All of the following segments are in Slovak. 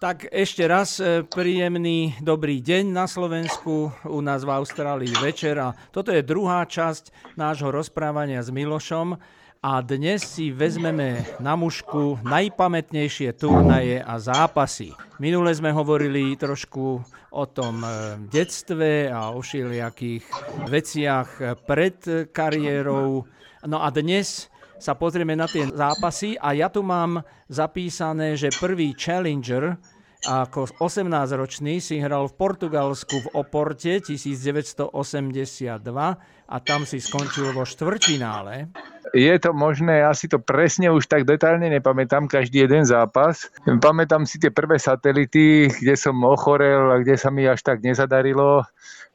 Tak ešte raz e, príjemný dobrý deň na Slovensku, u nás v Austrálii večer a toto je druhá časť nášho rozprávania s Milošom a dnes si vezmeme na mušku najpamätnejšie turnaje a zápasy. Minule sme hovorili trošku o tom e, detstve a o všelijakých veciach pred kariérou. No a dnes sa pozrieme na tie zápasy a ja tu mám zapísané, že prvý Challenger ako 18-ročný si hral v Portugalsku v Oporte 1982 a tam si skončil vo štvrťfinále. Je to možné, ja si to presne už tak detailne nepamätám, každý jeden zápas. Pamätám si tie prvé satelity, kde som ochorel a kde sa mi až tak nezadarilo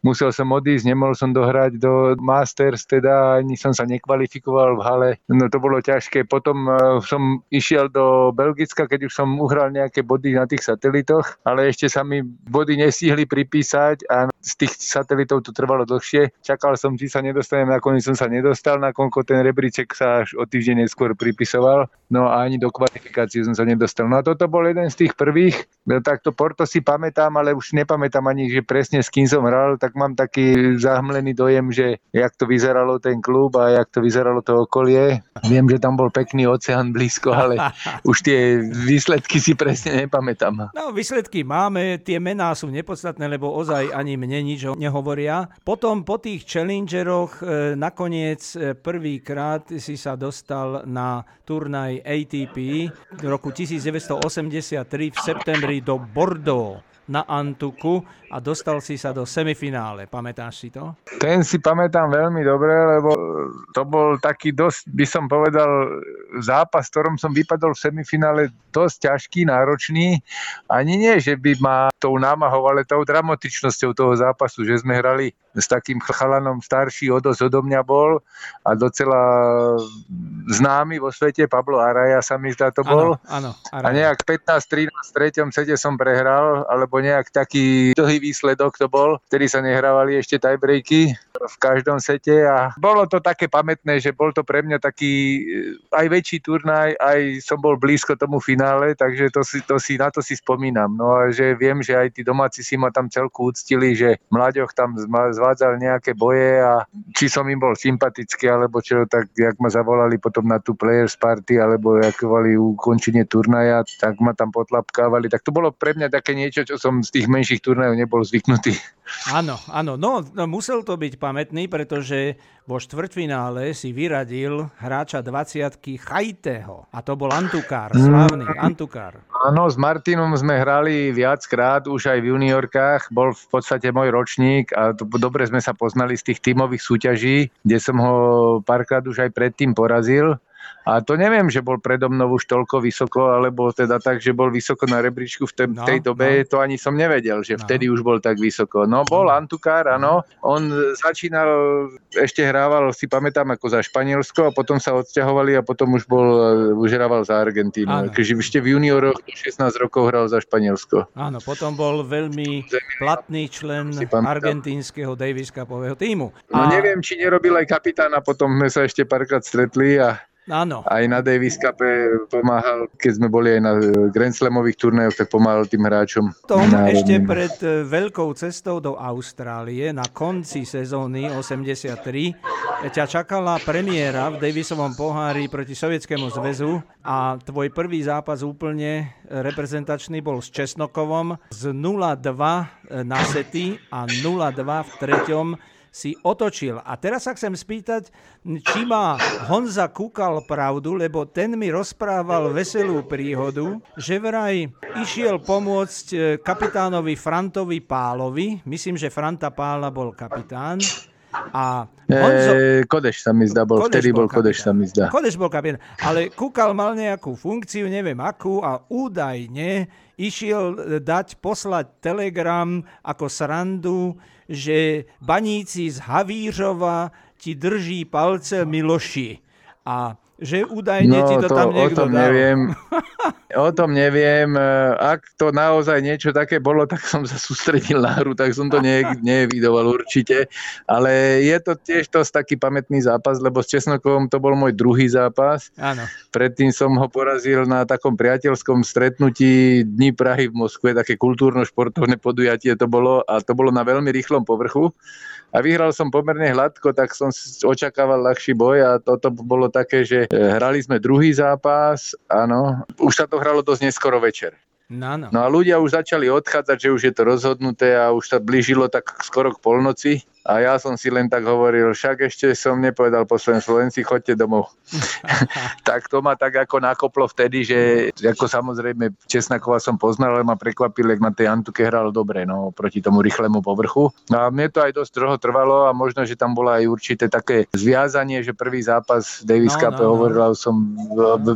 musel som odísť, nemohol som dohrať do Masters, teda ani som sa nekvalifikoval v hale. No to bolo ťažké. Potom uh, som išiel do Belgicka, keď už som uhral nejaké body na tých satelitoch, ale ešte sa mi body nestihli pripísať a z tých satelitov to trvalo dlhšie. Čakal som, či sa nedostanem, nakoniec som sa nedostal, nakoľko ten rebríček sa až o týždeň neskôr pripisoval. No a ani do kvalifikácie som sa nedostal. No a toto bol jeden z tých prvých. Takto Porto si pamätám, ale už nepamätám ani, že presne s kým som hral, tak mám taký zahmlený dojem, že jak to vyzeralo ten klub a jak to vyzeralo to okolie. Viem, že tam bol pekný oceán blízko, ale už tie výsledky si presne nepamätám. No, výsledky máme, tie mená sú nepodstatné, lebo ozaj ani mne nič nehovoria. Potom po tých challengeroch e, nakoniec e, prvýkrát si sa dostal na turnaj ATP v roku 1983 v septembri do Bordeaux na Antuku a dostal si sa do semifinále. Pamätáš si to? Ten si pamätám veľmi dobre, lebo to bol taký dosť, by som povedal, zápas, v ktorom som vypadol v semifinále dosť ťažký, náročný. Ani nie, že by ma tou námahou, ale tou dramatičnosťou toho zápasu, že sme hrali s takým chalanom starší o dosť odo mňa bol a docela známy vo svete, Pablo Araja sa mi zdá to bol. Áno, áno, a nejak 15-13 v treťom sete som prehral, alebo nejak taký dlhý výsledok to bol, ktorý sa nehrávali ešte tiebreaky v každom sete a bolo to také pamätné, že bol to pre mňa taký eh, aj väčší turnaj, aj som bol blízko tomu finále, takže to si, to si, na to si spomínam. No a že viem, že aj tí domáci si ma tam celku úctili, že mlaďoch tam zvádzal nejaké boje a či som im bol sympatický, alebo čo, tak jak ma zavolali potom na tú players party, alebo jak volali ukončenie turnaja, tak ma tam potlapkávali. Tak to bolo pre mňa také niečo, čo som z tých menších turnajov nebol zvyknutý. Áno, áno, no, no musel to byť pamätný, pretože vo štvrťfinále si vyradil hráča 20 Chajteho. A to bol Antukár, slavný Antukár. Áno, s Martinom sme hrali viackrát, už aj v juniorkách. Bol v podstate môj ročník a to, dobre sme sa poznali z tých tímových súťaží, kde som ho párkrát už aj predtým porazil. A to neviem, že bol predo mnou už toľko vysoko, alebo teda tak, že bol vysoko na rebríčku v tej, no, tej dobe, no. to ani som nevedel, že no. vtedy už bol tak vysoko. No bol Antukár, áno. On začínal, ešte hrával, si pamätám, ako za Španielsko a potom sa odsťahovali a potom už bol, už hrával za Argentínu. Keďže ešte v junioroch 16 rokov hral za Španielsko. Áno, potom bol veľmi platný člen argentínskeho Davis Cupového týmu. No neviem, či nerobil aj kapitána, potom sme sa ešte párkrát stretli a Áno. Aj na Davis Cup pomáhal, keď sme boli aj na Grand Slamových turnajoch, tak pomáhal tým hráčom. Tom ešte pred e, veľkou cestou do Austrálie na konci sezóny 83 ťa čakala premiéra v Davisovom pohári proti Sovietskému zväzu a tvoj prvý zápas úplne reprezentačný bol s Česnokovom z 0-2 na sety a 0-2 v treťom si otočil. A teraz sa chcem spýtať, či má Honza Kúkal pravdu, lebo ten mi rozprával veselú príhodu, že vraj išiel pomôcť e, kapitánovi Frantovi Pálovi, myslím, že Franta Pála bol kapitán, a Honzo... E, Kodeš sa mi zdá, bol, Kodeš vtedy bol, bol Kodeš sa mi zdá. Kodeš bol kapitán, ale Kúkal mal nejakú funkciu, neviem akú, a údajne išiel dať, poslať telegram ako srandu, že baníci z Havířova ti drží palce Miloši. A že údajne no, ti to, to tam niekto o tom dal. neviem. O tom neviem. Ak to naozaj niečo také bolo, tak som sa sústredil na hru, tak som to ne, nevidoval určite. Ale je to tiež to taký pamätný zápas, lebo s Česnokom to bol môj druhý zápas. Áno. Predtým som ho porazil na takom priateľskom stretnutí Dní Prahy v Moskve, také kultúrno-športovné podujatie to bolo a to bolo na veľmi rýchlom povrchu a vyhral som pomerne hladko, tak som očakával ľahší boj a toto bolo také, že e, hrali sme druhý zápas, áno, už sa to hralo dosť neskoro večer. No, no. no a ľudia už začali odchádzať, že už je to rozhodnuté a už sa blížilo tak skoro k polnoci. A ja som si len tak hovoril, však ešte som nepovedal po Slovensku, len si chodte domov. tak to ma tak ako nakoplo vtedy, že ako samozrejme Česnakova som poznal, ale ma prekvapil, jak na tej Antuke hral dobre, no, proti tomu rýchlemu povrchu. No a mne to aj dosť dlho trvalo a možno, že tam bola aj určité také zviazanie, že prvý zápas Davis no, Cup no, no. hovoril som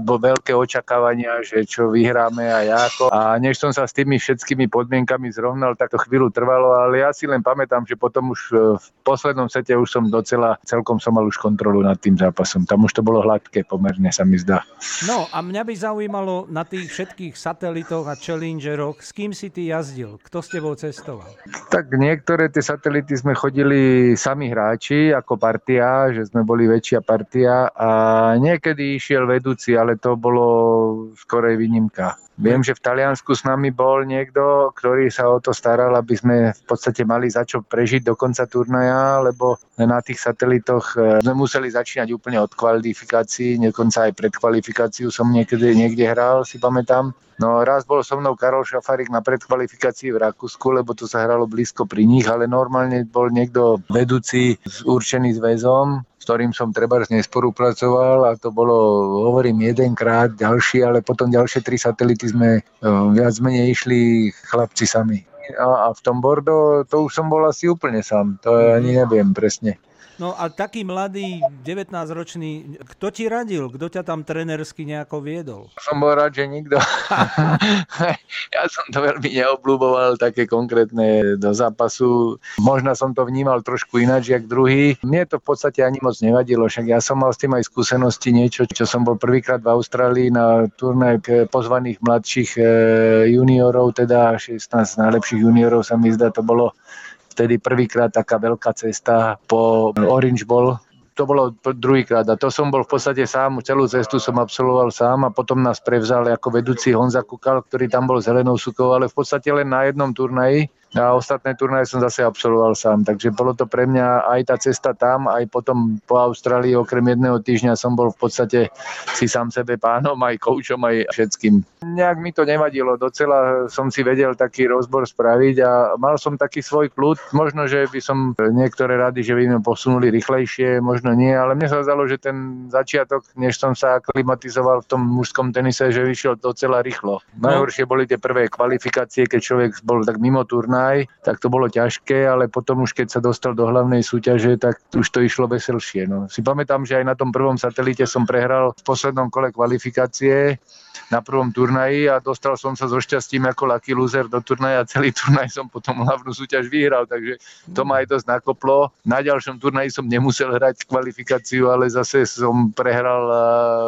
bo veľké očakávania, že čo vyhráme a ako. A než som sa s tými všetkými podmienkami zrovnal, tak to chvíľu trvalo, ale ja si len pamätám, že potom už v poslednom sete už som docela, celkom som mal už kontrolu nad tým zápasom. Tam už to bolo hladké pomerne, sa mi zdá. No a mňa by zaujímalo na tých všetkých satelitoch a challengeroch, s kým si ty jazdil? Kto s tebou cestoval? Tak niektoré tie satelity sme chodili sami hráči ako partia, že sme boli väčšia partia a niekedy išiel vedúci, ale to bolo skorej výnimka. Viem, že v Taliansku s nami bol niekto, ktorý sa o to staral, aby sme v podstate mali za čo prežiť do konca turnaja, lebo na tých satelitoch e, sme museli začínať úplne od kvalifikácií, dokonca aj pred kvalifikáciu som niekde, niekde hral, si pamätám. No raz bol so mnou Karol Šafarik na predkvalifikácii v Rakúsku, lebo to sa hralo blízko pri nich, ale normálne bol niekto vedúci určený s väzom ktorým som treba nespolupracoval a to bolo, hovorím, jedenkrát, ďalší, ale potom ďalšie tri satelity sme viac menej išli chlapci sami. A, a v tom Bordo to už som bol asi úplne sám, to ani neviem presne. No a taký mladý, 19-ročný, kto ti radil? Kto ťa tam trenersky nejako viedol? Som bol rád, že nikto. ja som to veľmi neobľúboval, také konkrétne do zápasu. Možno som to vnímal trošku ináč, jak druhý. Mne to v podstate ani moc nevadilo, však ja som mal s tým aj skúsenosti niečo, čo som bol prvýkrát v Austrálii na turnaj pozvaných mladších eh, juniorov, teda 16 najlepších juniorov sa mi zdá, to bolo vtedy prvýkrát taká veľká cesta po Orange Bowl, to bolo druhýkrát a to som bol v podstate sám, celú cestu som absolvoval sám a potom nás prevzal ako vedúci Honza Kukal, ktorý tam bol zelenou sukou, ale v podstate len na jednom turnaji a ostatné turnaje som zase absolvoval sám, takže bolo to pre mňa aj tá cesta tam, aj potom po Austrálii okrem jedného týždňa som bol v podstate si sám sebe pánom, aj koučom, aj všetkým. Nejak mi to nevadilo, docela som si vedel taký rozbor spraviť a mal som taký svoj kľud. Možno, že by som niektoré rady, že by sme posunuli rýchlejšie, možno nie, ale mne sa zdalo, že ten začiatok, než som sa aklimatizoval v tom mužskom tenise, že vyšiel docela rýchlo. No. Najhoršie boli tie prvé kvalifikácie, keď človek bol tak mimo turna Dunaj, tak to bolo ťažké, ale potom už keď sa dostal do hlavnej súťaže, tak už to išlo veselšie. No. Si pamätám, že aj na tom prvom satelite som prehral v poslednom kole kvalifikácie na prvom turnaji a dostal som sa so šťastím ako lucky loser do turnaja a celý turnaj som potom hlavnú súťaž vyhral, takže to ma aj dosť nakoplo. Na ďalšom turnaji som nemusel hrať kvalifikáciu, ale zase som prehral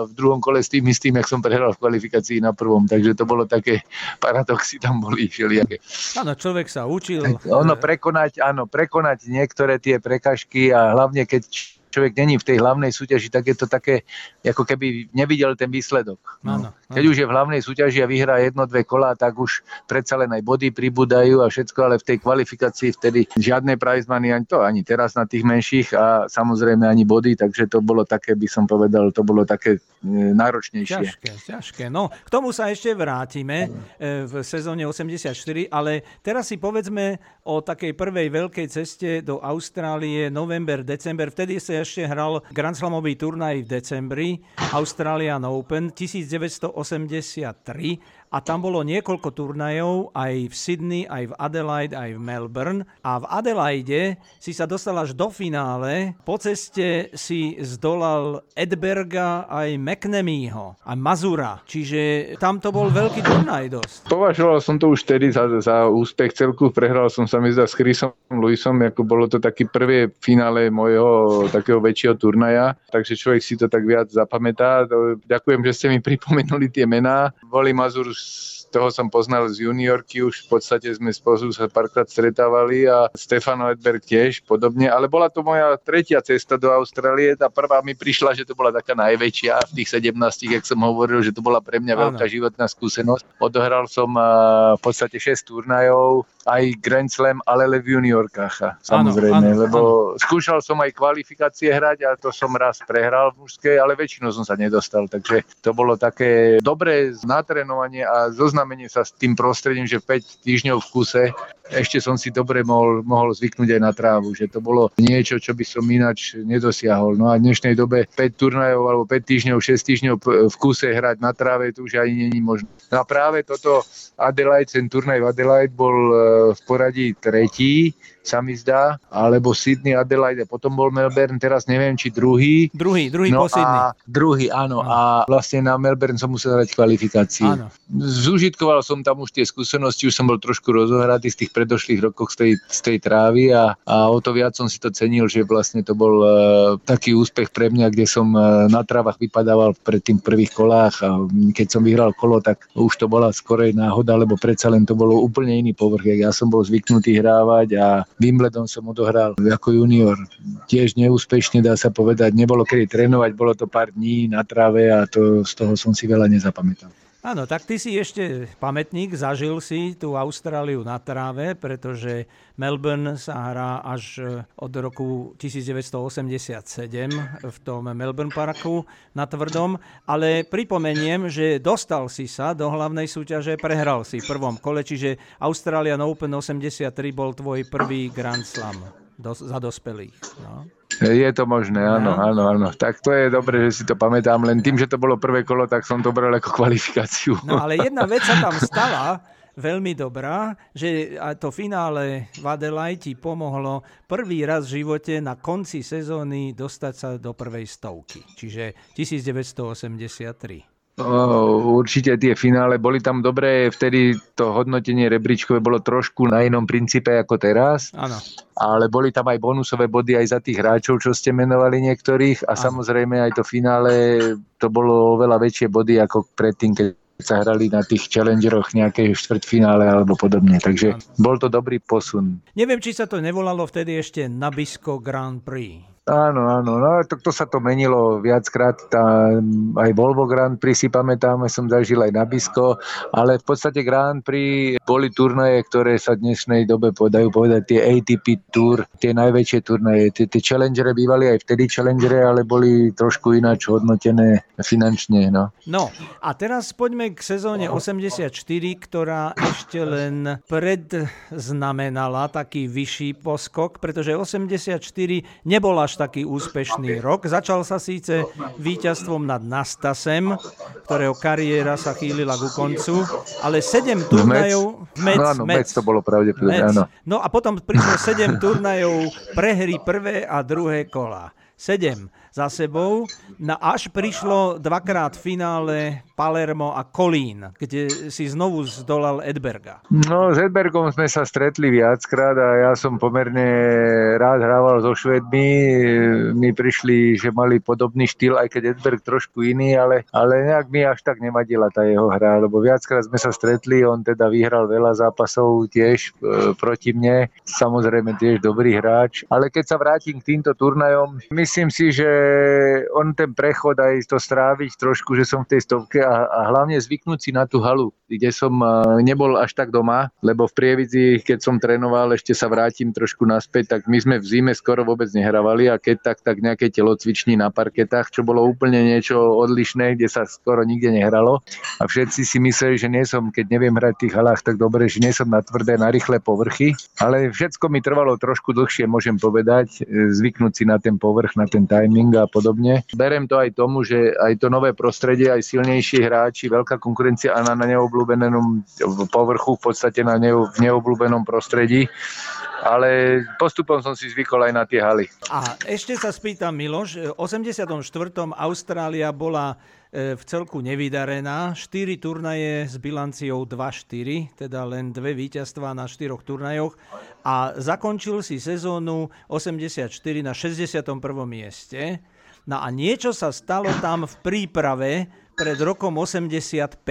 v druhom kole s tým istým, jak som prehral v kvalifikácii na prvom, takže to bolo také paradoxy tam boli všelijaké. Áno, človek sa učil. Ono prekonať, áno, prekonať niektoré tie prekažky a hlavne keď človek není v tej hlavnej súťaži, tak je to také, ako keby nevidel ten výsledok. No. Ano, ano. Keď už je v hlavnej súťaži a vyhrá jedno, dve kola, tak už predsa len aj body pribúdajú a všetko, ale v tej kvalifikácii vtedy žiadne prize money, ani to, ani teraz na tých menších a samozrejme ani body, takže to bolo také, by som povedal, to bolo také e, náročnejšie. Ťažké, ťažké. No, k tomu sa ešte vrátime e, v sezóne 84, ale teraz si povedzme o takej prvej veľkej ceste do Austrálie, november, december, vtedy sa ešte hral Grand Slamový turnaj v decembri, Australian Open 1983 a tam bolo niekoľko turnajov aj v Sydney, aj v Adelaide, aj v Melbourne a v Adelaide si sa dostal až do finále. Po ceste si zdolal Edberga aj McNamieho a Mazura, čiže tam to bol veľký turnaj dosť. Považoval som to už vtedy za, za úspech celku, prehral som sa mi za s Chrisom Lewisom, ako bolo to taký prvé finále mojho takého väčšieho turnaja, takže človek si to tak viac zapamätá. Ďakujem, že ste mi pripomenuli tie mená. Boli Mazur Peace. Toho som poznal z juniorky, už v podstate sme spolu sa párkrát stretávali a Stefano Edberg tiež podobne, ale bola to moja tretia cesta do Austrálie, tá prvá mi prišla, že to bola taká najväčšia v tých 17, jak som hovoril, že to bola pre mňa veľká životná skúsenosť. Odohral som v podstate 6 turnajov, aj Grand Slam, ale len v juniorkách, samozrejme, áno, áno, lebo áno. skúšal som aj kvalifikácie hrať a to som raz prehral v mužskej, ale väčšinou som sa nedostal, takže to bolo také dobré natrénovanie a zoznamenie sa s tým prostredím, že 5 týždňov v kuse ešte som si dobre mohol, mohol zvyknúť aj na trávu, že to bolo niečo, čo by som ináč nedosiahol. No a v dnešnej dobe 5 turnajov alebo 5 týždňov, 6 týždňov v kuse hrať na tráve, to už ani není možné. No a práve toto Adelaide, ten turnaj v Adelaide bol e, v poradí tretí, sa mi zdá, alebo Sydney, Adelaide, potom bol Melbourne, teraz neviem, či druhý. Druhý, druhý no po Sydney. A druhý, áno, áno. A vlastne na Melbourne som musel hrať kvalifikáciu. Áno. Zúžitkoval som tam už tie skúsenosti, už som bol trošku rozohratý z tých predošlých rokoch z tej, z tej trávy a, a o to viac som si to cenil, že vlastne to bol uh, taký úspech pre mňa, kde som uh, na trávach vypadával pred tým prvých kolách a keď som vyhral kolo, tak už to bola skorej náhoda, lebo predsa len to bolo úplne iný povrch. Ja som bol zvyknutý hrávať a Wimbledon som odohral ako junior. Tiež neúspešne, dá sa povedať. Nebolo kedy trénovať, bolo to pár dní na tráve a to, z toho som si veľa nezapamätal. Áno, tak ty si ešte pamätník, zažil si tú Austráliu na tráve, pretože Melbourne sa hrá až e, od roku 1987 v tom Melbourne Parku na tvrdom, ale pripomeniem, že dostal si sa do hlavnej súťaže, prehral si v prvom kole, čiže Australian Open 83 bol tvoj prvý Grand Slam za dospelých. No. Je to možné, áno, áno, áno. Tak to je dobre, že si to pamätám. Len tým, že to bolo prvé kolo, tak som to bral ako kvalifikáciu. No ale jedna vec sa tam stala, veľmi dobrá, že to finále v Adelaide ti pomohlo prvý raz v živote na konci sezóny dostať sa do prvej stovky, čiže 1983. Určite tie finále boli tam dobré, vtedy to hodnotenie rebríčkové bolo trošku na inom princípe ako teraz. Áno. Ale boli tam aj bonusové body aj za tých hráčov, čo ste menovali niektorých a Áno. samozrejme aj to finále to bolo oveľa väčšie body ako predtým, keď sa hrali na tých challengeroch nejaké štvrťfinále alebo podobne. Takže bol to dobrý posun. Neviem, či sa to nevolalo vtedy ešte Nabisko Grand Prix. Áno, áno, no to, to sa to menilo viackrát, tá, aj Volvo Grand Prix si pamätám, som zažil aj na Bisko, ale v podstate Grand Prix boli turnaje, ktoré sa v dnešnej dobe podajú povedať tie ATP Tour, tie najväčšie turnaje, tie, tie Challengere bývali aj vtedy Challengere, ale boli trošku ináč hodnotené finančne. No. no a teraz poďme k sezóne 84, ktorá ešte len predznamenala taký vyšší poskok, pretože 84 nebola až taký úspešný rok. Začal sa síce víťazstvom nad Nastasem, ktorého kariéra sa chýlila ku koncu, ale 7 turnajov... Mec, no áno, Mec, to bolo pravdepodobne, áno. No a potom prišlo 7 turnajov prehry prvé a druhé kola. 7 za sebou. No až prišlo dvakrát v finále Palermo a Kolín, kde si znovu zdolal Edberga. No, s Edbergom sme sa stretli viackrát a ja som pomerne rád hrával so Švedmi. Mi prišli, že mali podobný štýl, aj keď Edberg trošku iný, ale, ale nejak mi až tak nevadila tá jeho hra, lebo viackrát sme sa stretli, on teda vyhral veľa zápasov tiež e, proti mne, samozrejme tiež dobrý hráč, ale keď sa vrátim k týmto turnajom, myslím si, že on ten prechod aj to stráviť trošku, že som v tej stovke a, a hlavne zvyknúť si na tú halu, kde som nebol až tak doma, lebo v Prievidzi, keď som trénoval, ešte sa vrátim trošku naspäť, tak my sme v zime skoro vôbec nehrávali a keď tak, tak nejaké telocviční na parketách, čo bolo úplne niečo odlišné, kde sa skoro nikde nehralo. A všetci si mysleli, že nie som, keď neviem hrať v tých halách tak dobre, že nie som na tvrdé, na rýchle povrchy, ale všetko mi trvalo trošku dlhšie, môžem povedať, zvyknúť si na ten povrch, na ten timing a podobne. Berem to aj tomu, že aj to nové prostredie, aj silnejší hráči, veľká konkurencia a na, na neobľúbenom povrchu, v podstate na ne, v neobľúbenom prostredí ale postupom som si zvykol aj na tie haly. A ešte sa spýtam, Miloš, v 84. Austrália bola v celku nevydarená. 4 turnaje s bilanciou 2-4, teda len dve víťazstvá na štyroch turnajoch a zakončil si sezónu 84 na 61. mieste. No a niečo sa stalo tam v príprave pred rokom 85.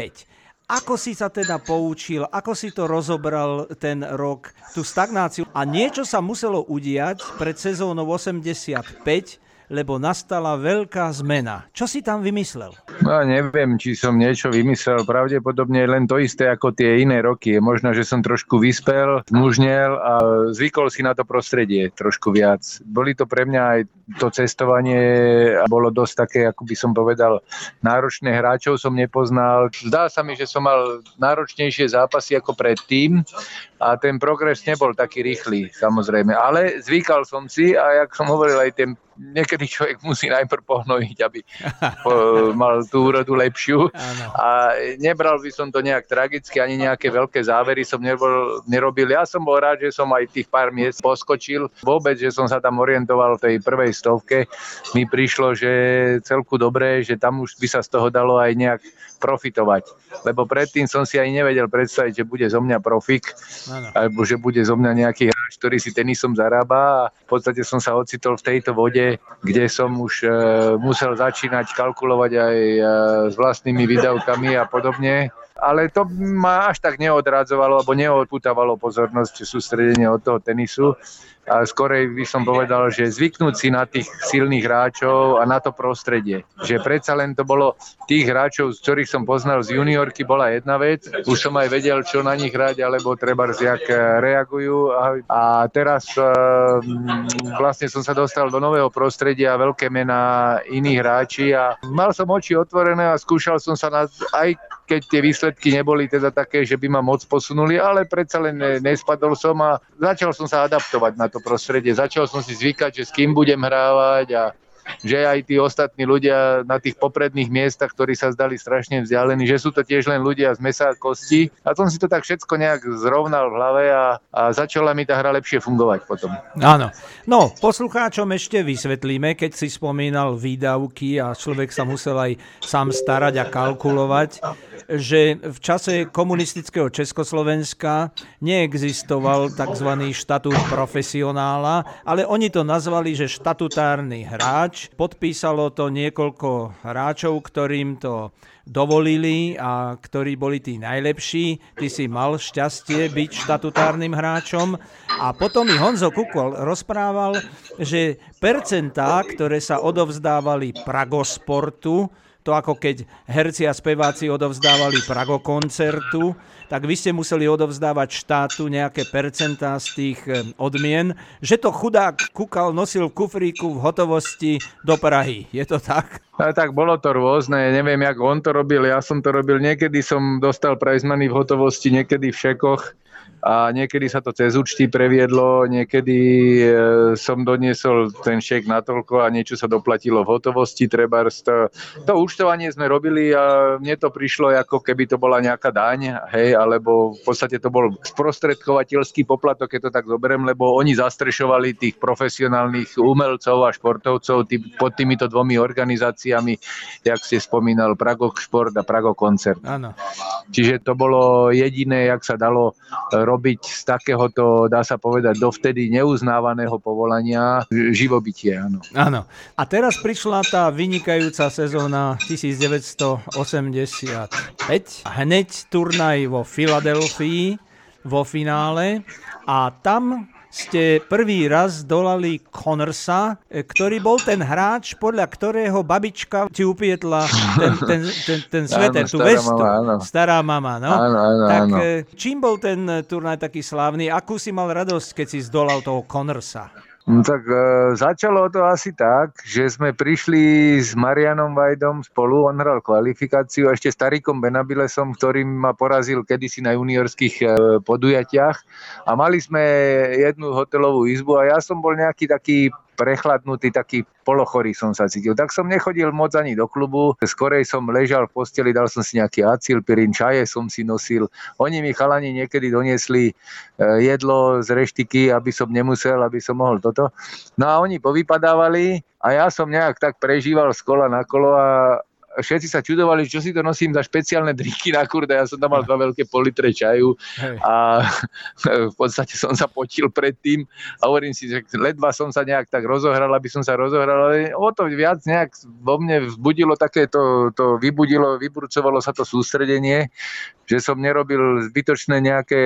Ako si sa teda poučil, ako si to rozobral ten rok, tú stagnáciu a niečo sa muselo udiať pred sezónou 85, lebo nastala veľká zmena. Čo si tam vymyslel? No, neviem, či som niečo vymyslel. Pravdepodobne len to isté ako tie iné roky. Možno, že som trošku vyspel, mužnel a zvykol si na to prostredie trošku viac. Boli to pre mňa aj to cestovanie a bolo dosť také, ako by som povedal, náročné hráčov som nepoznal. Zdá sa mi, že som mal náročnejšie zápasy ako predtým a ten progres nebol taký rýchly, samozrejme. Ale zvykal som si a jak som hovoril aj ten niekedy človek musí najprv pohnojiť, aby mal tú úrodu lepšiu. A nebral by som to nejak tragicky, ani nejaké veľké závery som nebol, nerobil. Ja som bol rád, že som aj tých pár miest poskočil. Vôbec, že som sa tam orientoval v tej prvej stovke. Mi prišlo, že celku dobré, že tam už by sa z toho dalo aj nejak profitovať. Lebo predtým som si aj nevedel predstaviť, že bude zo mňa profik, ano. alebo že bude zo mňa nejaký hráč, ktorý si tenisom zarába a v podstate som sa ocitol v tejto vode, kde som už e, musel začínať kalkulovať aj e, s vlastnými výdavkami a podobne ale to ma až tak neodradzovalo alebo neodputávalo pozornosť sústredenie od toho tenisu a skorej by som povedal, že zvyknúť si na tých silných hráčov a na to prostredie. Že predsa len to bolo tých hráčov, z ktorých som poznal z juniorky, bola jedna vec. Už som aj vedel, čo na nich hrať, alebo treba jak reagujú. A, teraz e, vlastne som sa dostal do nového prostredia, veľké mená iných hráči a mal som oči otvorené a skúšal som sa na, aj keď tie výsledky neboli teda také, že by ma moc posunuli, ale predsa len nespadol som a začal som sa adaptovať na to prostredie. Začal som si zvykať, že s kým budem hrávať a že aj tí ostatní ľudia na tých popredných miestach, ktorí sa zdali strašne vzdialení, že sú to tiež len ľudia z mesa a kosti. A som si to tak všetko nejak zrovnal v hlave a, a začala mi tá hra lepšie fungovať potom. Áno. No, poslucháčom ešte vysvetlíme, keď si spomínal výdavky a človek sa musel aj sám starať a kalkulovať že v čase komunistického Československa neexistoval tzv. štatút profesionála, ale oni to nazvali, že štatutárny hráč. Podpísalo to niekoľko hráčov, ktorým to dovolili a ktorí boli tí najlepší. Ty si mal šťastie byť štatutárnym hráčom. A potom mi Honzo Kukol rozprával, že percentá, ktoré sa odovzdávali Pragosportu, to ako keď herci a speváci odovzdávali Prago koncertu, tak vy ste museli odovzdávať štátu nejaké percentá z tých eh, odmien, že to chudák Kukal nosil v kufríku v hotovosti do Prahy. Je to tak? A tak bolo to rôzne, neviem, jak on to robil, ja som to robil, niekedy som dostal prize money v hotovosti, niekedy v šekoch a niekedy sa to cez účty previedlo, niekedy e, som doniesol ten šek natoľko a niečo sa doplatilo v hotovosti, treba to, to účtovanie sme robili a mne to prišlo ako keby to bola nejaká daň, hej, alebo v podstate to bol sprostredkovateľský poplatok, keď to tak zoberiem, lebo oni zastrešovali tých profesionálnych umelcov a športovcov tý, pod týmito dvomi organizáciami, jak ste spomínal, Prago Šport a Prago Koncert. Áno. Čiže to bolo jediné, jak sa dalo robiť z takéhoto, dá sa povedať, dovtedy neuznávaného povolania živobytie. Áno. áno. A teraz prišla tá vynikajúca sezóna 1985. Hneď turnaj vo Filadelfii vo finále a tam ste prvý raz dolali Connorsa, e, ktorý bol ten hráč, podľa ktorého babička ti upietla ten, ten, ten, ten sveter, tú vestu. Mama, Stará mama, no. Áno, áno, tak áno. E, čím bol ten turnaj taký slávny? Akú si mal radosť, keď si zdolal toho Connorsa? No tak e, začalo to asi tak, že sme prišli s Marianom Vajdom spolu, on hral kvalifikáciu a ešte Tarikom Benabilesom, ktorý ma porazil kedysi na juniorských e, podujatiach. A mali sme jednu hotelovú izbu a ja som bol nejaký taký prechladnutý, taký polochorý som sa cítil. Tak som nechodil moc ani do klubu, skorej som ležal v posteli, dal som si nejaký acilpirin, čaje som si nosil. Oni mi chalani niekedy doniesli e, jedlo z reštiky, aby som nemusel, aby som mohol toto. No a oni povypadávali a ja som nejak tak prežíval z kola na kolo a všetci sa čudovali, čo si to nosím za špeciálne drinky na kurde. Ja som tam mal dva veľké politre čaju a v podstate som sa potil predtým a hovorím si, že ledva som sa nejak tak rozohral, aby som sa rozohral, ale o to viac nejak vo mne vzbudilo také, to, to vybudilo, vyburcovalo sa to sústredenie, že som nerobil zbytočné nejaké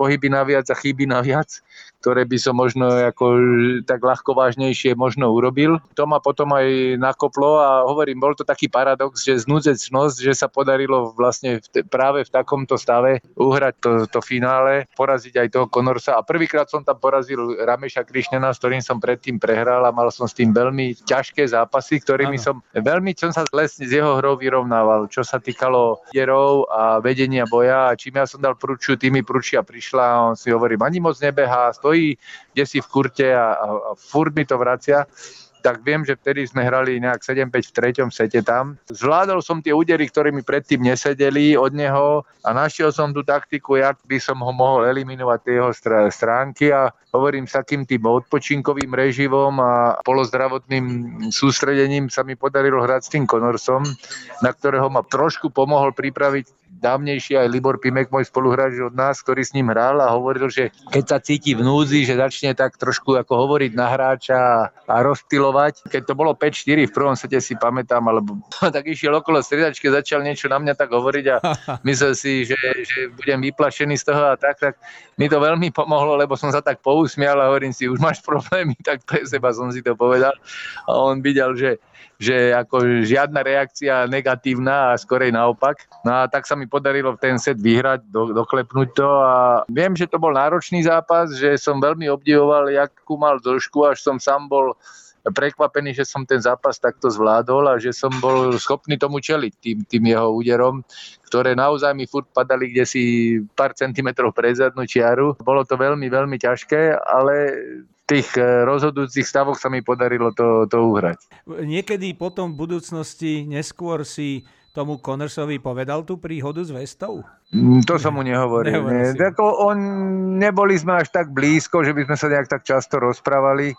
pohyby naviac a chyby naviac, ktoré by som možno ako tak ľahko vážnejšie možno urobil. To ma potom aj nakoplo a hovorím, bol to taký paradox, že znúdzecnosť, že sa podarilo vlastne v, práve v takomto stave uhrať to, to finále, poraziť aj toho Konorsa a prvýkrát som tam porazil Rameša Krišnena, s ktorým som predtým prehral a mal som s tým veľmi ťažké zápasy, ktorými ano. som veľmi som sa lesne z jeho hrou vyrovnával, čo sa týkalo hierov a vedenia boja a čím ja som dal prúčiu, tým mi prúčia prišla a on si hovorí, ani moc nebehá, stojí kde si v kurte a, a, a furt mi to vracia tak viem, že vtedy sme hrali nejak 7-5 v treťom sete tam. Zvládol som tie údery, ktoré mi predtým nesedeli od neho a našiel som tú taktiku, jak by som ho mohol eliminovať tie jeho stránky a hovorím s takým tým odpočinkovým reživom a polozdravotným sústredením sa mi podarilo hrať s tým Konorsom, na ktorého ma trošku pomohol pripraviť dávnejšie aj Libor Pimek, môj spoluhráč od nás, ktorý s ním hral a hovoril, že keď sa cíti v núzi, že začne tak trošku ako hovoriť na hráča a rozstylovať. Keď to bolo 5-4 v prvom sete si pamätám, alebo tak išiel okolo striedačky, začal niečo na mňa tak hovoriť a myslel si, že, že budem vyplašený z toho a tak, tak mi to veľmi pomohlo, lebo som sa tak pousmial a hovorím si, už máš problémy, tak pre seba som si to povedal. A on videl, že že ako žiadna reakcia negatívna a skorej naopak. No a tak sa mi podarilo ten set vyhrať, do, doklepnúť to a viem, že to bol náročný zápas, že som veľmi obdivoval, jakú mal dĺžku, až som sám bol prekvapený, že som ten zápas takto zvládol a že som bol schopný tomu čeliť tým, tým jeho úderom, ktoré naozaj mi furt padali kde si pár centimetrov pre zadnú čiaru. Bolo to veľmi, veľmi ťažké, ale tých eh, rozhodujúcich stavoch sa mi podarilo to, to uhrať. Niekedy potom v budúcnosti neskôr si tomu Connorsovi povedal tú príhodu s Vestou? Mm, to som mu nehovoril. Nie. Tako on, neboli sme až tak blízko, že by sme sa nejak tak často rozprávali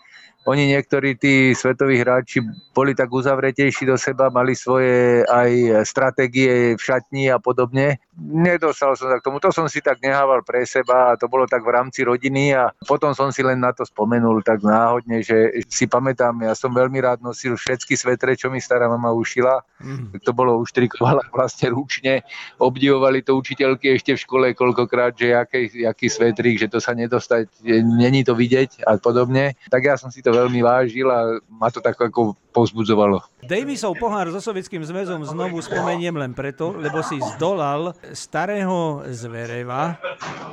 oni niektorí tí svetoví hráči boli tak uzavretejší do seba, mali svoje aj stratégie v šatni a podobne. Nedostal som sa k tomu, to som si tak nehával pre seba a to bolo tak v rámci rodiny a potom som si len na to spomenul tak náhodne, že si pamätám, ja som veľmi rád nosil všetky svetre, čo mi stará mama ušila. Mm. To bolo uštrikovala vlastne ručne. Obdivovali to učiteľky ešte v škole koľkokrát, že aký, aký svetrík, že to sa nedostať, není to vidieť a podobne. Tak ja som si to veľmi vážil a ma to tak ako povzbudzovalo. Davisov pohár so Sovietským zväzom znovu spomeniem len preto, lebo si zdolal starého Zvereva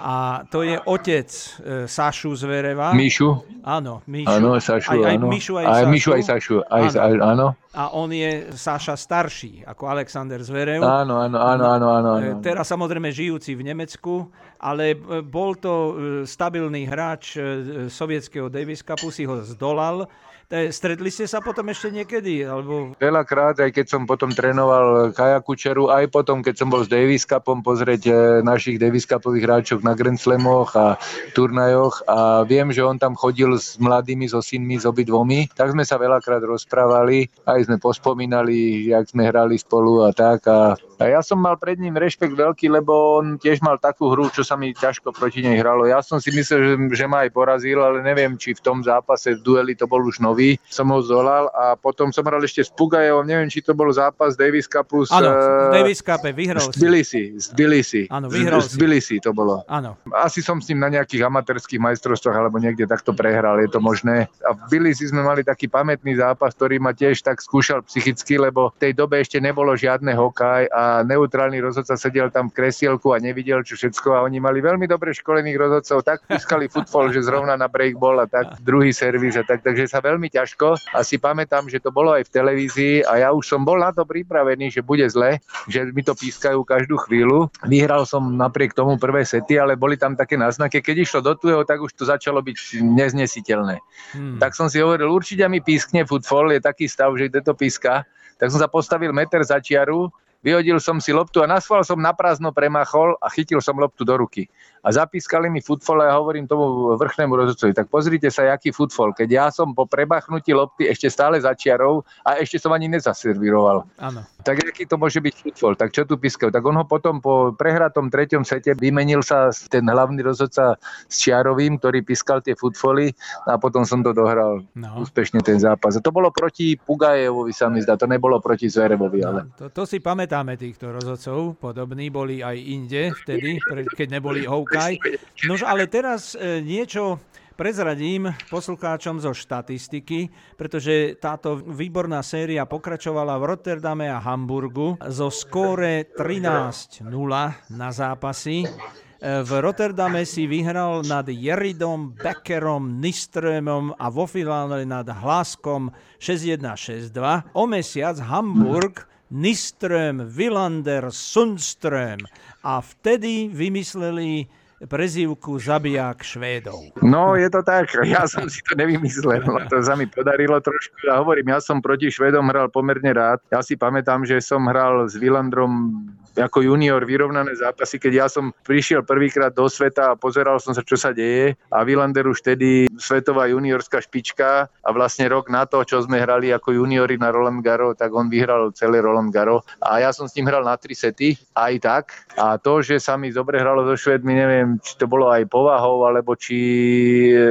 a to je otec e, Sašu Zvereva. Mišu? Áno, Mišu. Áno, Sašu, aj, aj áno. Mišu, aj, aj Sašu. Mišu, aj Sašu. Aj, áno. Áno. A on je Saša starší, ako Alexander Zverev. Áno, áno, áno, áno, áno, áno. E, teraz samozrejme žijúci v Nemecku, ale e, bol to stabilný hráč sovietského Davis Cupu, si ho zdolal. Stretli ste sa potom ešte niekedy? Alebo... Veľakrát, aj keď som potom trénoval Kaja aj potom, keď som bol s Davis Cupom pozrieť e, našich Davis Cupových hráčov na Grand Slamoch a turnajoch. A viem, že on tam chodil s mladými, so synmi, s obidvomi, tak sme sa veľakrát rozprávali, aj sme pospomínali, jak sme hrali spolu a tak. A a ja som mal pred ním rešpekt veľký, lebo on tiež mal takú hru, čo sa mi ťažko proti nej hralo. Ja som si myslel, že, že ma aj porazil, ale neviem, či v tom zápase v dueli to bol už nový. Som ho zolal a potom som hral ešte s Pugajom, neviem, či to bol zápas Davis Cupu s... Áno, v Davis Cupe vyhral si. Tbilisi, z Tbilisi. Áno, vyhral z, Tbilisi to bolo. Áno. Asi som s ním na nejakých amatérských majstrovstvách alebo niekde takto prehral, je to možné. A v Tbilisi sme mali taký pamätný zápas, ktorý ma tiež tak skúšal psychicky, lebo v tej dobe ešte nebolo žiadne hokaj a neutrálny rozhodca sedel tam v kresielku a nevidel čo všetko a oni mali veľmi dobre školených rozhodcov, tak pískali futbol, že zrovna na break bol a tak druhý servis a tak, takže sa veľmi ťažko a si pamätám, že to bolo aj v televízii a ja už som bol na to pripravený, že bude zle, že mi to pískajú každú chvíľu. Vyhral som napriek tomu prvé sety, ale boli tam také náznaky, keď išlo do tuého, tak už to začalo byť neznesiteľné. Hmm. Tak som si hovoril, určite mi pískne futbol, je taký stav, že kde to píska. Tak som sa postavil meter za čiaru, vyhodil som si loptu a na som na prázdno premachol a chytil som loptu do ruky a zapískali mi futbol a ja hovorím tomu vrchnému rozhodcovi, tak pozrite sa, aký futbol, keď ja som po prebachnutí lopty ešte stále začiarov a ešte som ani nezaserviroval. Áno. Tak aký to môže byť futbol? Tak čo tu pískajú? Tak on ho potom po prehratom treťom sete vymenil sa ten hlavný rozhodca s Čiarovým, ktorý pískal tie futboly a potom som to dohral no. úspešne ten zápas. A to bolo proti Pugajevovi sa mi zdá, to nebolo proti Zverevovi. No, ale... to, to si pamätáme týchto rozhodcov, podobní boli aj inde vtedy, keď neboli Kaj. Nož ale teraz e, niečo prezradím poslucháčom zo štatistiky, pretože táto výborná séria pokračovala v Rotterdame a Hamburgu zo skóre 13-0 na zápasy. E, v Rotterdame si vyhral nad Jeridom, Beckerom, Niströmom a vo finále nad Hlaskom 6-1-6-2. O mesiac Hamburg Niström, Villander, Sundström. A vtedy vymysleli prezývku Zabijak Švédov. No, je to tak. Ja som si to nevymyslel. To sa mi podarilo trošku. Ja hovorím, ja som proti Švédom hral pomerne rád. Ja si pamätám, že som hral s Vilandrom ako junior vyrovnané zápasy, keď ja som prišiel prvýkrát do sveta a pozeral som sa, čo sa deje a Vilander už vtedy svetová juniorská špička a vlastne rok na to, čo sme hrali ako juniori na Roland Garo, tak on vyhral celé Roland Garo a ja som s ním hral na tri sety, aj tak. A to, že sa mi dobre hralo so Švedmi, neviem, či to bolo aj povahou, alebo či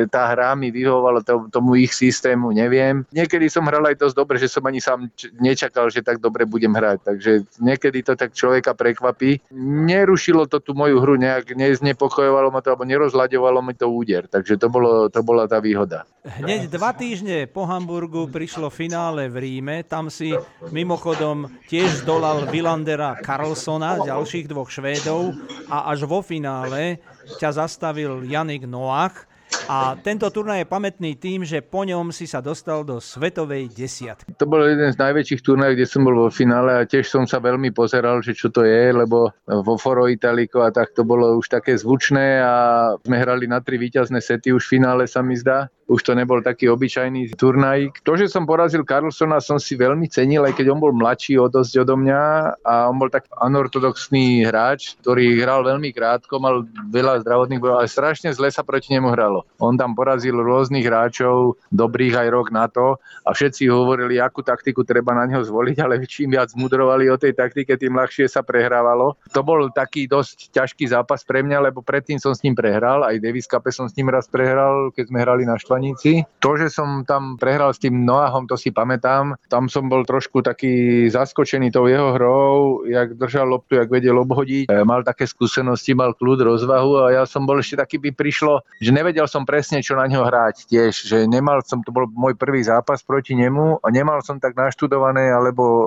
tá hra mi vyhovovala tomu ich systému, neviem. Niekedy som hral aj dosť dobre, že som ani sám nečakal, že tak dobre budem hrať. Takže niekedy to tak človeka prekvapí. Nerušilo to tú moju hru nejak, neznepokojovalo ma to, alebo nerozľadovalo mi to úder. Takže to, bolo, to bola tá výhoda. Hneď dva týždne po Hamburgu prišlo finále v Ríme. Tam si mimochodom tiež zdolal Vilandera Carlsona, ďalších dvoch Švédov a až vo finále ťa zastavil Janik Noach a tento turnaj je pamätný tým, že po ňom si sa dostal do svetovej desiatky. To bol jeden z najväčších turnajov, kde som bol vo finále a tiež som sa veľmi pozeral, že čo to je, lebo vo Foro Italico a tak to bolo už také zvučné a sme hrali na tri víťazné sety už v finále sa mi zdá už to nebol taký obyčajný turnaj. To, že som porazil Carlsona, som si veľmi cenil, aj keď on bol mladší o dosť odo mňa a on bol tak anortodoxný hráč, ktorý hral veľmi krátko, mal veľa zdravotných bojov, ale strašne zle sa proti nemu hralo. On tam porazil rôznych hráčov, dobrých aj rok na to a všetci hovorili, akú taktiku treba na neho zvoliť, ale čím viac mudrovali o tej taktike, tým ľahšie sa prehrávalo. To bol taký dosť ťažký zápas pre mňa, lebo predtým som s ním prehral, aj Davis Cup som s ním raz prehral, keď sme hrali na štvani Števanici. To, že som tam prehral s tým Noahom, to si pamätám. Tam som bol trošku taký zaskočený tou jeho hrou, jak držal loptu, jak vedel obhodiť. E, mal také skúsenosti, mal kľud, rozvahu a ja som bol ešte taký by prišlo, že nevedel som presne, čo na ňo hrať tiež, že nemal som, to bol môj prvý zápas proti nemu a nemal som tak naštudované alebo e,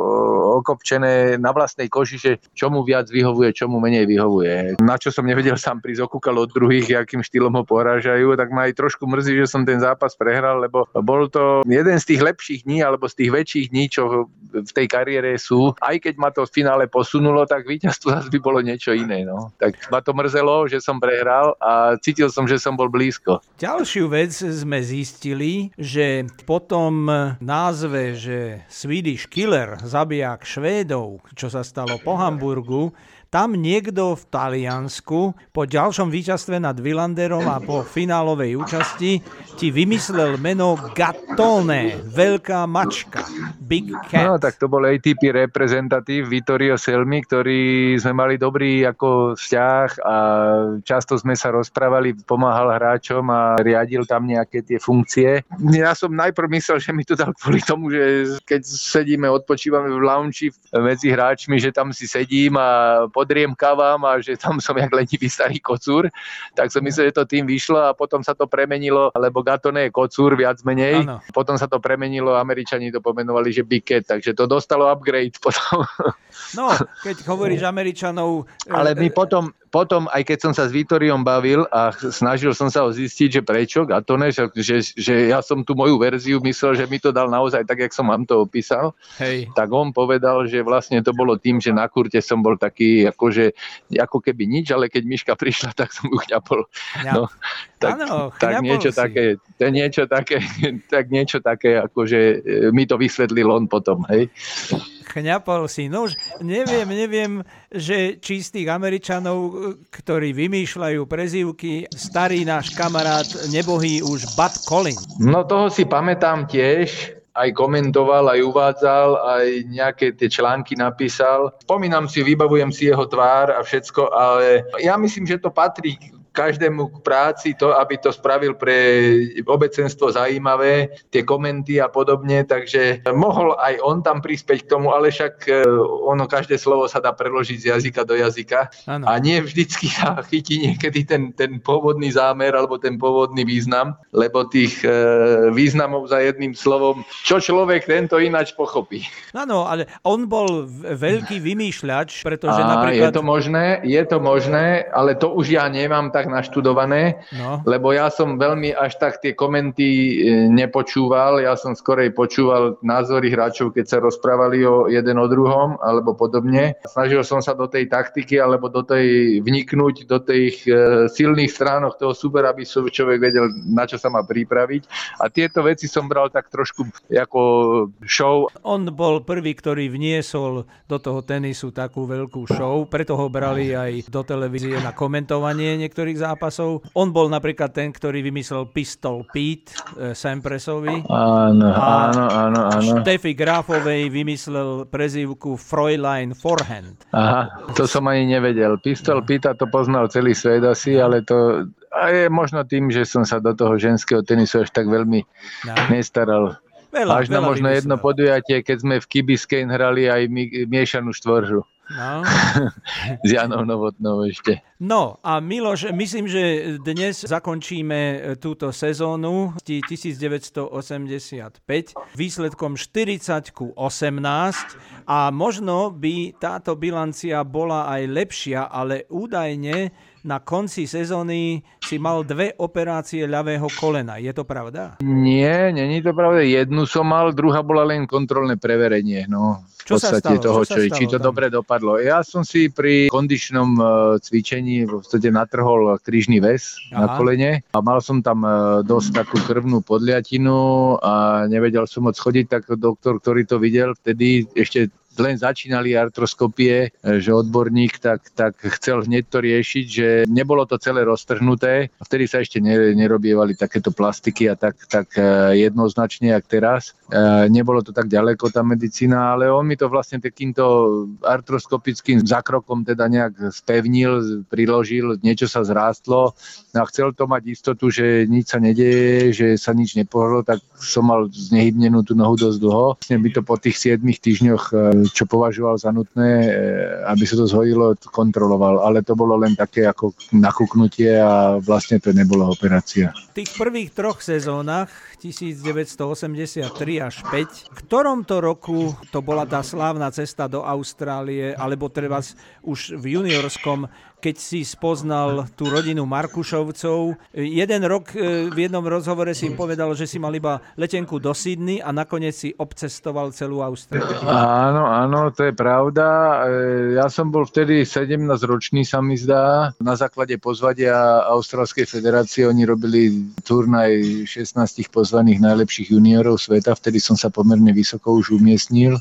okopčené na vlastnej koži, že čo mu viac vyhovuje, čo mu menej vyhovuje. Na čo som nevedel sám prísť okúkal od druhých, akým štýlom ho porážajú, tak ma aj trošku mrzí, že som ten zápas prehral, lebo bol to jeden z tých lepších dní alebo z tých väčších dní, čo v tej kariére sú. Aj keď ma to v finále posunulo, tak víťazstvo zase by bolo niečo iné. No. Tak ma to mrzelo, že som prehral a cítil som, že som bol blízko. Ďalšiu vec sme zistili, že po tom názve, že Swedish Killer, zabijak Švédov, čo sa stalo po Hamburgu, tam niekto v Taliansku po ďalšom víťazstve nad Villanderom a po finálovej účasti ti vymyslel meno Gatone, veľká mačka, Big Cat. No, tak to bol ATP reprezentatív Vittorio Selmi, ktorý sme mali dobrý ako vzťah a často sme sa rozprávali, pomáhal hráčom a riadil tam nejaké tie funkcie. Ja som najprv myslel, že mi to dal kvôli tomu, že keď sedíme, odpočívame v lounge medzi hráčmi, že tam si sedím a po podriemkavam a že tam som jak lenivý starý kocúr, tak som myslel, že to tým vyšlo a potom sa to premenilo, lebo Gatone je kocúr viac menej, ano. potom sa to premenilo, Američani to pomenovali, že Big Cat, takže to dostalo upgrade potom. No, keď hovoríš Američanov... Ale my potom, potom, aj keď som sa s Vitoriom bavil a snažil som sa ho zistiť, že prečo, Gatone, že, že, že ja som tú moju verziu myslel, že mi to dal naozaj tak, jak som vám to opísal, Hej. tak on povedal, že vlastne to bolo tým, že na kurte som bol taký, akože, ako keby nič, ale keď Miška prišla, tak som ju chňapol. No, tak, ano, tak niečo si. také, niečo také, tak niečo také, akože mi to vysvetlil on potom, hej chňapol si. No už neviem, neviem, že či z tých Američanov, ktorí vymýšľajú prezývky, starý náš kamarát nebohý už Bud Collins. No toho si pamätám tiež, aj komentoval, aj uvádzal, aj nejaké tie články napísal. Spomínam si, vybavujem si jeho tvár a všetko, ale ja myslím, že to patrí každému k práci to, aby to spravil pre obecenstvo zaujímavé, tie komenty a podobne, takže mohol aj on tam prispieť k tomu, ale však e, ono, každé slovo sa dá preložiť z jazyka do jazyka ano. a nie vždycky sa chytí niekedy ten, ten pôvodný zámer alebo ten pôvodný význam, lebo tých e, významov za jedným slovom, čo človek tento ináč pochopí. Áno, ale on bol veľký vymýšľač, pretože a, napríklad... Je to možné, je to možné, ale to už ja nemám tak tak naštudované, no. lebo ja som veľmi až tak tie komenty e, nepočúval, ja som skorej počúval názory hráčov, keď sa rozprávali o jeden o druhom alebo podobne. Snažil som sa do tej taktiky alebo do tej vniknúť do tých e, silných stránok toho super, aby človek vedel, na čo sa má pripraviť. A tieto veci som bral tak trošku ako show. On bol prvý, ktorý vniesol do toho tenisu takú veľkú show, preto ho brali aj do televízie na komentovanie niektorých niektorých zápasov. On bol napríklad ten, ktorý vymyslel Pistol Pete e, Sampresovi. Áno, áno, áno, áno. Steffi Grafovej vymyslel prezývku Fräulein Forehand. Aha, to som ani nevedel. Pistol no. Pita to poznal celý svet asi, ale to a je možno tým, že som sa do toho ženského tenisu až tak veľmi no. nestaral. Veľa, Až na možno jedno podujatie, keď sme v Kibiskej hrali aj miešanú štvoržu. No. S Janou Novotnou ešte. No a Miloš, myslím, že dnes zakončíme e, túto sezónu 1985 výsledkom 40 ku 18 a možno by táto bilancia bola aj lepšia, ale údajne na konci sezóny si mal dve operácie ľavého kolena. Je to pravda? Nie, není to pravda. Jednu som mal, druhá bola len kontrolné preverenie. No, v čo podstate sa stalo? toho, čo, čo či to tam? dobre dopadlo. Ja som si pri kondičnom uh, cvičení v podstate natrhol krížny väz Aha. na kolene a mal som tam uh, dosť takú krvnú podliatinu a nevedel som moc chodiť, tak doktor, ktorý to videl, vtedy ešte len začínali artroskopie, že odborník tak, tak chcel hneď to riešiť, že nebolo to celé roztrhnuté. Vtedy sa ešte nerobievali takéto plastiky a tak, tak e, jednoznačne, jak teraz. E, nebolo to tak ďaleko tá medicína, ale on mi to vlastne takýmto artroskopickým zákrokom teda nejak spevnil, priložil, niečo sa zrástlo a chcel to mať istotu, že nič sa nedeje, že sa nič nepohlo, tak som mal znehybnenú tú nohu dosť dlho. Vlastne by to po tých 7 týždňoch e, čo považoval za nutné, e, aby sa to zhodilo, kontroloval. Ale to bolo len také ako nakúknutie a vlastne to nebola operácia. V tých prvých troch sezónach 1983 až 5, v ktorom to roku to bola tá slávna cesta do Austrálie, alebo treba už v juniorskom keď si spoznal tú rodinu Markušovcov. Jeden rok e, v jednom rozhovore si povedal, že si mal iba letenku do Sydney a nakoniec si obcestoval celú Austráliu. Áno, áno, to je pravda. E, ja som bol vtedy 17 ročný, sa mi zdá. Na základe pozvadia Austrálskej federácie oni robili turnaj 16 pozvaných najlepších juniorov sveta. Vtedy som sa pomerne vysoko už umiestnil.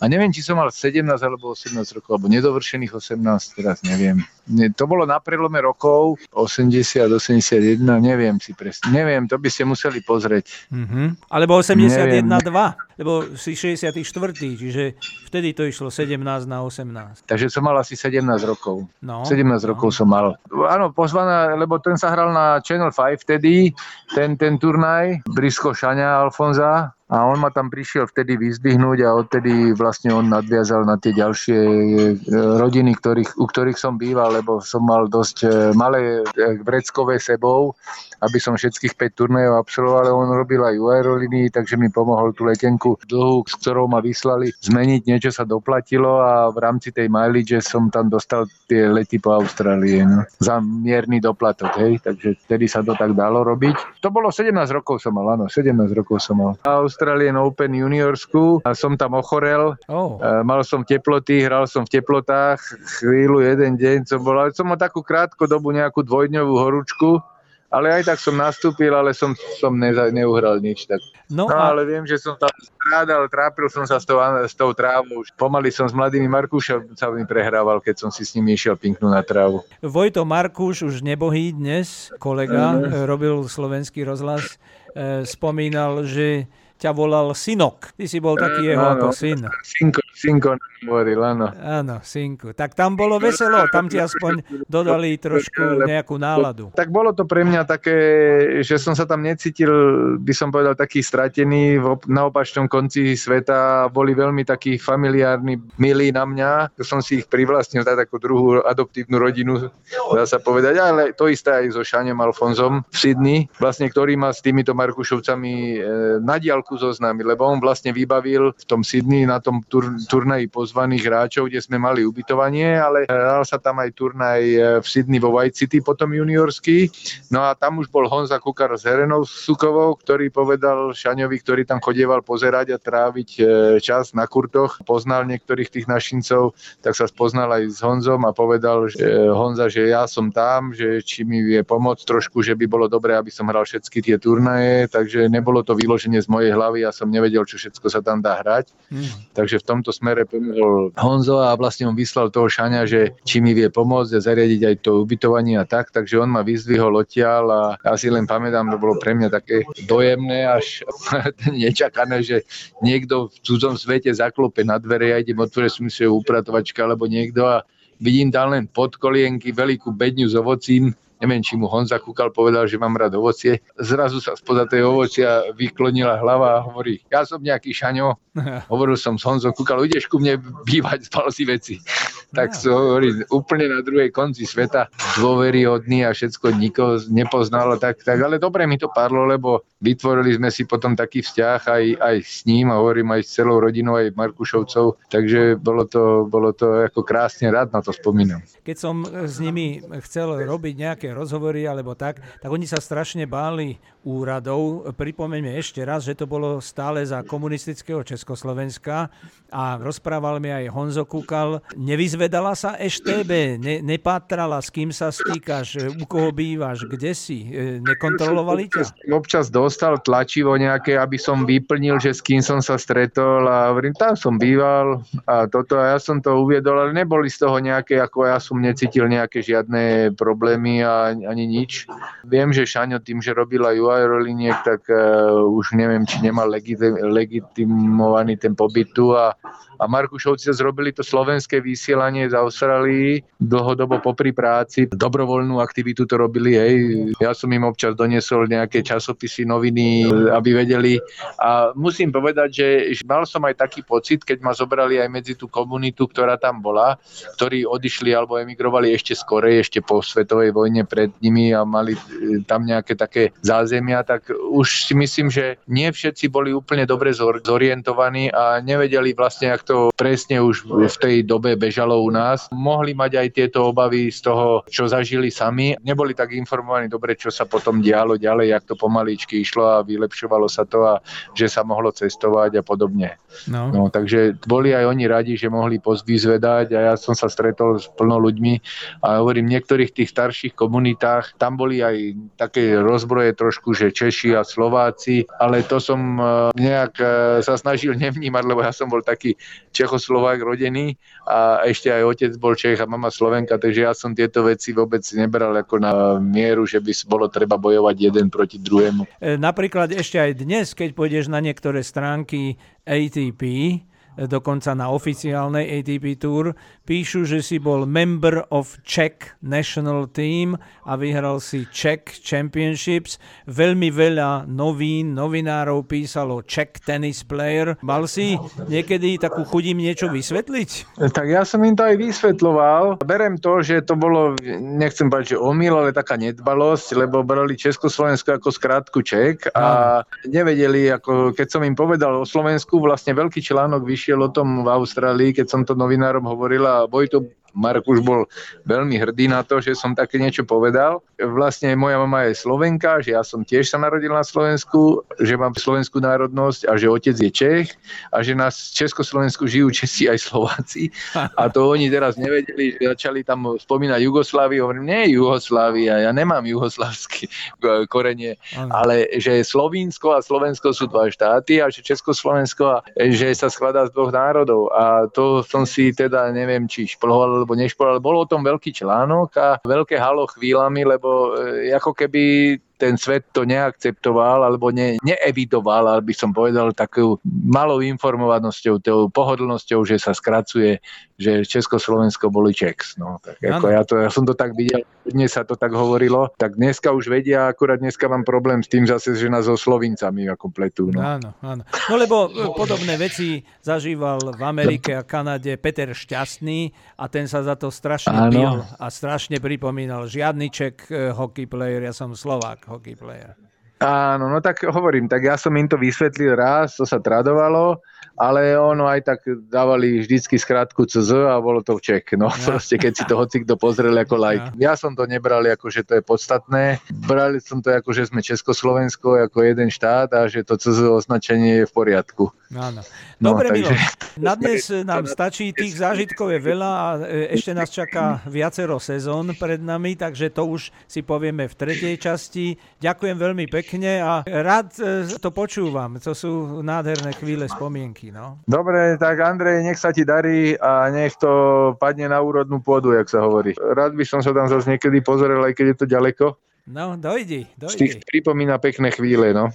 A neviem, či som mal 17 alebo 18 rokov, alebo nedovršených 18, teraz neviem. To bolo na prelome rokov 80, 81, neviem si presne. Neviem, to by ste museli pozrieť. Mm-hmm. Alebo 81, 2, lebo si 64, čiže vtedy to išlo 17 na 18. Takže som mal asi 17 rokov. No, 17 no. rokov som mal. Áno, pozvaná, lebo ten sa hral na Channel 5 vtedy, ten, ten turnaj, Brisko Šania Alfonza, a on ma tam prišiel vtedy vyzdvihnúť a odtedy vlastne on nadviazal na tie ďalšie e, rodiny, ktorých, u ktorých som býval, lebo som mal dosť e, malé e, vreckové sebou, aby som všetkých 5 turnajov absolvoval, ale on robil aj aerolínii, takže mi pomohol tú letenku dlhú, s ktorou ma vyslali zmeniť, niečo sa doplatilo a v rámci tej mileage som tam dostal tie lety po Austrálie no, za mierny doplatok, hej, takže vtedy sa to tak dalo robiť. To bolo 17 rokov som mal, áno, 17 rokov som mal. Australian Open juniorsku a som tam ochorel. Oh. Mal som teploty, hral som v teplotách, chvíľu, jeden deň som bol, ale som mal takú krátku dobu, nejakú dvojdňovú horúčku ale aj tak som nastúpil, ale som, som ne, neuhral nič. Tak. No, no a... ale viem, že som tam strádal, trápil som sa s tou, s tou trávou. Pomaly som s mladými Markúšovcami prehrával, keď som si s nimi išiel pinknúť na trávu. Vojto Markúš, už nebohý dnes, kolega, uh-huh. robil slovenský rozhlas, e, spomínal, že ťa volal synok. Ty si bol taký jeho ako syn. Synko, synko hovoril, áno. Áno, synku. Tak tam bolo veselo, tam ti aspoň dodali trošku nejakú náladu. Tak bolo to pre mňa také, že som sa tam necítil, by som povedal, taký stratený na opačnom konci sveta. Boli veľmi takí familiárni, milí na mňa. Som si ich privlastnil, tak takú druhú adoptívnu rodinu, dá sa povedať. Ale to isté aj so Šanem Alfonzom v Sydney, vlastne, ktorý ma s týmito Markušovcami e, na diálku trošku zoznámiť, lebo on vlastne vybavil v tom Sydney na tom tur- turnaji pozvaných hráčov, kde sme mali ubytovanie, ale hral sa tam aj turnaj e, v Sydney vo White City, potom juniorský. No a tam už bol Honza Kukar s Herenou Sukovou, ktorý povedal Šaňovi, ktorý tam chodieval pozerať a tráviť e, čas na kurtoch, poznal niektorých tých našincov, tak sa spoznal aj s Honzom a povedal že e, Honza, že ja som tam, že či mi vie pomôcť trošku, že by bolo dobré, aby som hral všetky tie turnaje, takže nebolo to vyloženie z mojej hlavy, ja som nevedel, čo všetko sa tam dá hrať. Mm. Takže v tomto smere pomohol Honzo a vlastne on vyslal toho Šaňa, že či mi vie pomôcť a zariadiť aj to ubytovanie a tak, takže on ma vyzdvihol odtiaľ a ja si len pamätám, to bolo pre mňa také dojemné až nečakané, že niekto v cudzom svete zaklope na dvere, ja idem otvoriť som si upratovačka alebo niekto a vidím tam len podkolienky, veľkú bedňu s ovocím, neviem, či mu Honza Kukal povedal, že mám rád ovocie. Zrazu sa spoza tej ovocia vyklonila hlava a hovorí, ja som nejaký šaňo, hovoril som s Honzom Kukal, ideš ku mne bývať, spal si veci. Tak som hovorí, úplne na druhej konci sveta, dôveryhodný a všetko nikoho nepoznalo, tak, tak, ale dobre mi to padlo, lebo vytvorili sme si potom taký vzťah aj, aj s ním a hovorím aj s celou rodinou, aj Markušovcov, takže bolo to, bolo to ako krásne rád na to spomínam. Keď som s nimi chcel robiť nejaké rozhovory alebo tak, tak oni sa strašne báli úradov. Pripomeňme ešte raz, že to bolo stále za komunistického Československa a rozprával mi aj Honzo Kukal. Nevyzvedala sa EŠTB, ne, nepátrala, s kým sa stýkaš, u koho bývaš, kde si, e, nekontrolovali ťa? Občas dostal tlačivo nejaké, aby som vyplnil, že s kým som sa stretol a hovorím, tam som býval a toto a ja som to uviedol, ale neboli z toho nejaké, ako ja som necítil nejaké žiadne problémy a ani nič. Viem, že Šaňo tým, že robila ju aerolíniek, tak uh, už neviem, či nemal legitimovaný ten pobyt tu a a Markušovci zrobili to slovenské vysielanie z Austrálii dlhodobo popri práci. Dobrovoľnú aktivitu to robili, hej. Ja som im občas doniesol nejaké časopisy, noviny, aby vedeli. A musím povedať, že mal som aj taký pocit, keď ma zobrali aj medzi tú komunitu, ktorá tam bola, ktorí odišli alebo emigrovali ešte skorej, ešte po svetovej vojne pred nimi a mali e, tam nejaké také zázemia, tak už si myslím, že nie všetci boli úplne dobre zorientovaní a nevedeli vlastne, ak to presne už v tej dobe bežalo u nás. Mohli mať aj tieto obavy z toho, čo zažili sami. Neboli tak informovaní dobre, čo sa potom dialo ďalej, jak to pomaličky išlo a vylepšovalo sa to a že sa mohlo cestovať a podobne. No. no takže boli aj oni radi, že mohli vyzvedať a ja som sa stretol s plno ľuďmi a hovorím, v niektorých tých starších komunitách, tam boli aj také rozbroje trošku, že Češi a Slováci, ale to som e, nejak e, sa snažil nevnímať, lebo ja som bol taký Čechoslovák rodený a ešte aj otec bol Čech a mama Slovenka, takže ja som tieto veci vôbec nebral ako na mieru, že by bolo treba bojovať jeden proti druhému. E, napríklad ešte aj dnes, keď pôjdeš na niektoré stránky ATP, dokonca na oficiálnej ATP Tour. Píšu, že si bol member of Czech National Team a vyhral si Czech Championships. Veľmi veľa novín, novinárov písalo Czech tennis player. Mal si niekedy takú chudím niečo vysvetliť? Tak ja som im to aj vysvetloval. Berem to, že to bolo, nechcem povedať, že omyl, ale taká nedbalosť, lebo brali Československo ako skrátku Ček a nevedeli, ako keď som im povedal o Slovensku, vlastne veľký článok vyšiel o tom v Austrálii, keď som to novinárom hovorila a Vojto Marek už bol veľmi hrdý na to, že som také niečo povedal. Vlastne moja mama je Slovenka, že ja som tiež sa narodil na Slovensku, že mám slovenskú národnosť a že otec je Čech a že nás v Československu žijú Česi aj Slováci. A to oni teraz nevedeli, že začali tam spomínať Jugosláviu. Hovorím, nie Jugoslávia, ja nemám juhoslavský korenie, ale že Slovinsko a Slovensko sú dva štáty a že Československo a že sa skladá z dvoch národov. A to som si teda, neviem, či šplhol alebo nešpor, ale bol o tom veľký článok a veľké halo chvíľami, lebo e, ako keby ten svet to neakceptoval alebo ne, neevidoval, ale by som povedal takou malou informovanosťou, tou pohodlnosťou, že sa skracuje, že Československo boli Čex. No, tak ako ja, to, ja som to tak videl, dnes sa to tak hovorilo, tak dneska už vedia, akurát dneska mám problém s tým zase, že nás so Slovincami ako pletú. No. Áno, áno. No lebo podobné veci zažíval v Amerike a Kanade Peter Šťastný a ten sa za to strašne bil a strašne pripomínal. Žiadny Ček eh, hockey player, ja som Slovák hockey player. Áno, no tak hovorím, tak ja som im to vysvetlil raz, to sa tradovalo, ale ono aj tak dávali vždycky skrátku CZ a bolo to v Čech. No ja. proste, keď si to hoci kto pozrel ako like. Ja. ja som to nebral ako, že to je podstatné. Brali som to ako, že sme Československo ako jeden štát a že to CZ označenie je v poriadku. Áno. No, Dobre, takže... Milo, na dnes nám stačí, tých zážitkov je veľa a e, ešte nás čaká viacero sezón pred nami, takže to už si povieme v tretej časti. Ďakujem veľmi pekne a rád e, to počúvam. To sú nádherné chvíle spomienky. No. Dobre, tak Andrej, nech sa ti darí a nech to padne na úrodnú pôdu, jak sa hovorí. Rád by som sa tam zase niekedy pozrel, aj keď je to ďaleko. No, dojdi, dojdi. Pripomína pekné chvíle, no.